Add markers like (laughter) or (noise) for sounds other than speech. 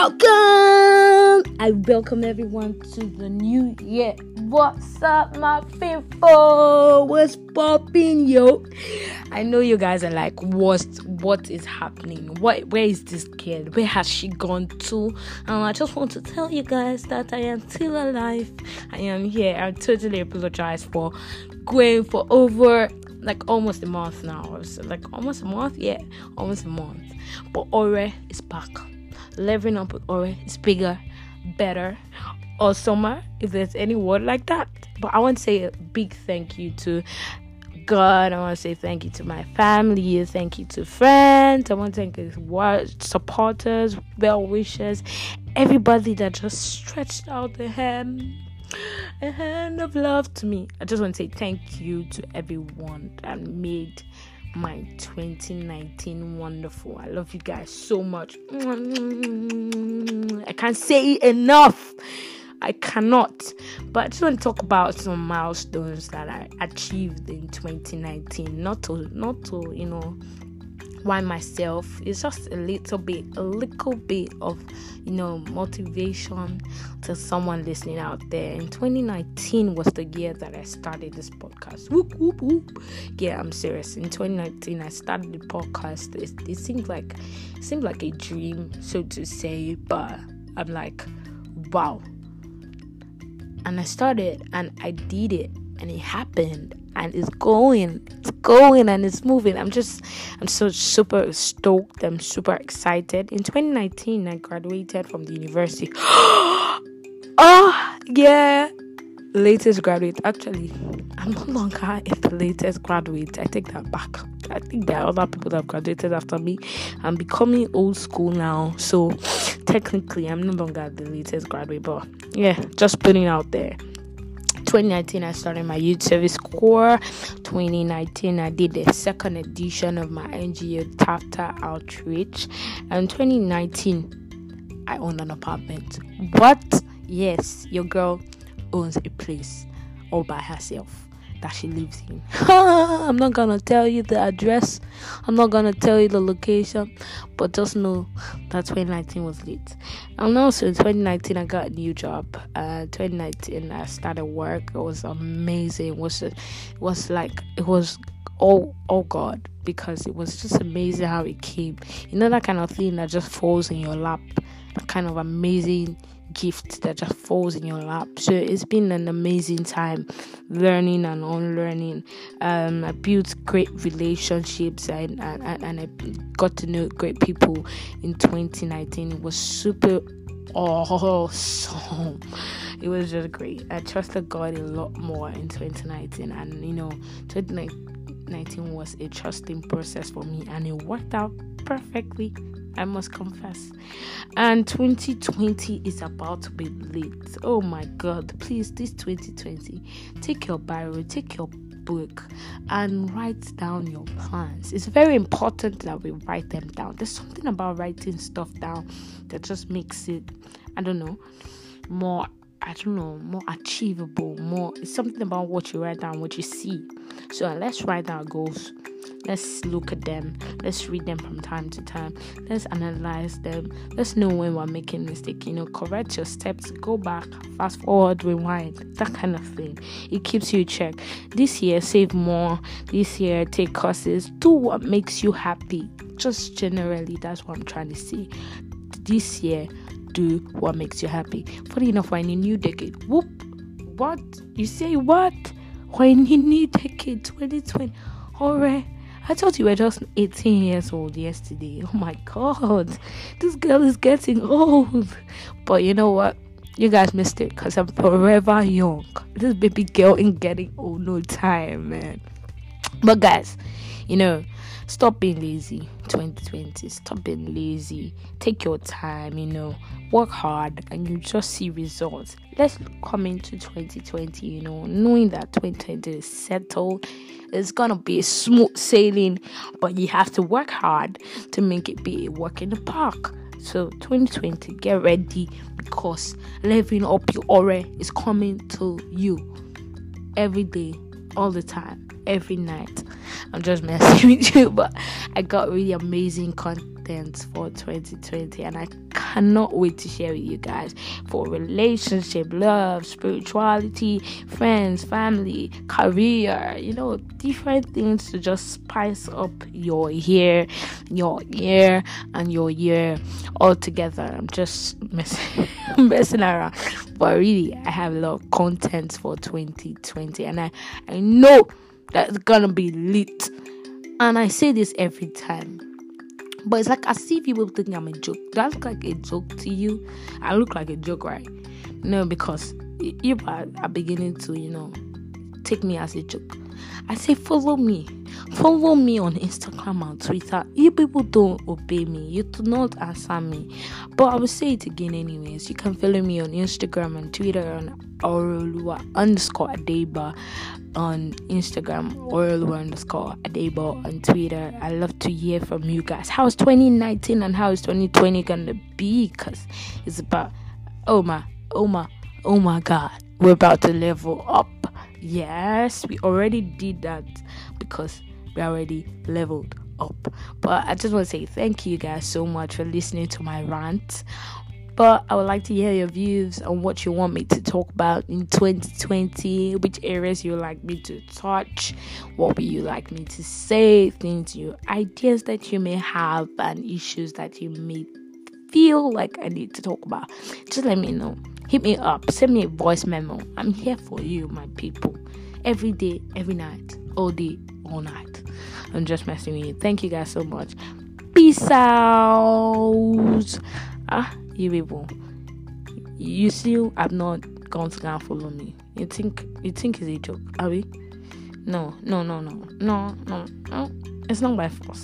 Welcome! I welcome everyone to the new year. What's up, my people? What's popping, yo? I know you guys are like, what? What is happening? What? Where is this kid? Where has she gone to? And I just want to tell you guys that I am still alive. I am here. I totally apologize for going for over like almost a month now. like almost a month, yeah, almost a month. But Ore is back leveling up with Ore is bigger, better, awesomer, if there's any word like that. But I want to say a big thank you to God. I want to say thank you to my family. Thank you to friends. I want to thank supporters, well wishers, everybody that just stretched out the hand, a hand of love to me. I just want to say thank you to everyone that made my 2019 wonderful. I love you guys so much. I can't say it enough. I cannot. But I just want to talk about some milestones that I achieved in 2019. Not to not to, you know, why myself it's just a little bit a little bit of you know motivation to someone listening out there. In 2019 was the year that i started this podcast. Whoop, whoop, whoop. yeah i'm serious. In 2019 i started the podcast. It, it seemed like it seemed like a dream so to say but i'm like wow. And i started and i did it and it happened and it's going it's going and it's moving. I'm just i'm so super stoked. I'm super excited. In 2019 i graduated from the university. (gasps) Oh yeah. Latest graduate. Actually i'm no longer the latest graduate. I take that back. I think there are other people that have graduated after me. I'm becoming old school now. So technically i'm no longer the latest graduate but yeah just putting out there 2019 i started my youth service corps 2019 i did the second edition of my ngo chapter outreach. And 2019 i owned an apartment. What yes your girl owns a place all by herself that she lives in. (laughs) I'm not gonna tell you the address, I'm not gonna tell you the location, but just know that 2019 was lit. And also in 2019, I got a new job. Uh, 2019, I started work. It was amazing. It was it was like it was oh oh God because it was just amazing how it came. You know that kind of thing that just falls in your lap. That kind of amazing gift that just falls in your lap. So it's been an amazing time learning and unlearning. Um, I built great relationships and, and, and I got to know great people in 2019. It was super awesome. (laughs) It was just great. I trusted God a lot more in 2019, and you know, 2019 was a trusting process for me, and it worked out perfectly. I must confess. And 2020 is about to be late. Oh my god, please, this 2020, take your Bible, take your book, and write down your plans. It's very important that we write them down. There's something about writing stuff down that just makes it, I don't know, more I don't know, more achievable, more it's something about what you write down, what you see. So let's write down goals Let's look at them. Let's read them from time to time. Let's analyze them. Let's know when we're making mistake. You know, correct your steps. Go back, fast forward, rewind. That kind of thing. It keeps you check. This year, save more. This year, take courses. Do what makes you happy. Just generally, that's what I'm trying to say. This year, do what makes you happy. Funny enough, we're in a new decade. Whoop! What? You say what? We're in a new decade, 2020. Alright. I thought you were just 18 years old yesterday. Oh my god, this girl is getting old. But you know what? You guys missed it because I'm forever young. This baby girl ain't getting old no time, man. But guys, you know, stop being lazy 2020 stop being lazy. Take your time you know. Work hard and you just see results. Let's come into 2020 you know knowing that 2020 is settled. It's gonna be smooth sailing but you have to work hard to make it be a work in the park. So 2020 get ready because living up your aura is coming to you every day all the time every night. I'm just messing (laughs) with you, but I got really amazing content for 2020 and I cannot wait to share with you guys for relationship, love, spirituality, friends, family, career, you know, different things to just spice up your year, your year, and your year all together. I'm just messing, (laughs) messing around, but really, I have a lot of content for 2020, and I, I know that's gonna be lit. And I say this every time. But it's like I see people think I'm a joke. Look like a joke to you? I look like a joke, right? No, because you are beginning to, you know, take me as a joke. I say follow me. Follow me on Instagram and Twitter. You people don't obey me. You do not answer me. But I will say it again anyways. You can follow me on Instagram and Twitter on Orolua underscore Adeba on Instagram, Orolua underscore Adeba on Twitter. I love to hear from you guys. How's 2019 and how is 2020 gonna be? Because it's about, oh my, oh my, oh my god, we're about to level up. Yes, we already did that because we already leveled up. But I just want to say thank you guys so much for listening to my rant. But I would like to hear your views on what you want me to talk about in 2020, which areas you like me to touch, what would you like me to say, things you ideas that you may have and issues that you may feel like I need to talk about. Just let me know. Hit me up, send me a voice memo. I'm here for you, my people. Every day, every night, all day, all night. I'm just messing with you. Thank you guys so much. Peace out. Ah you people, you still have not gone to and follow me. You think you think it's a joke, are we? No, no, no, no, no, no, no. It's not by force.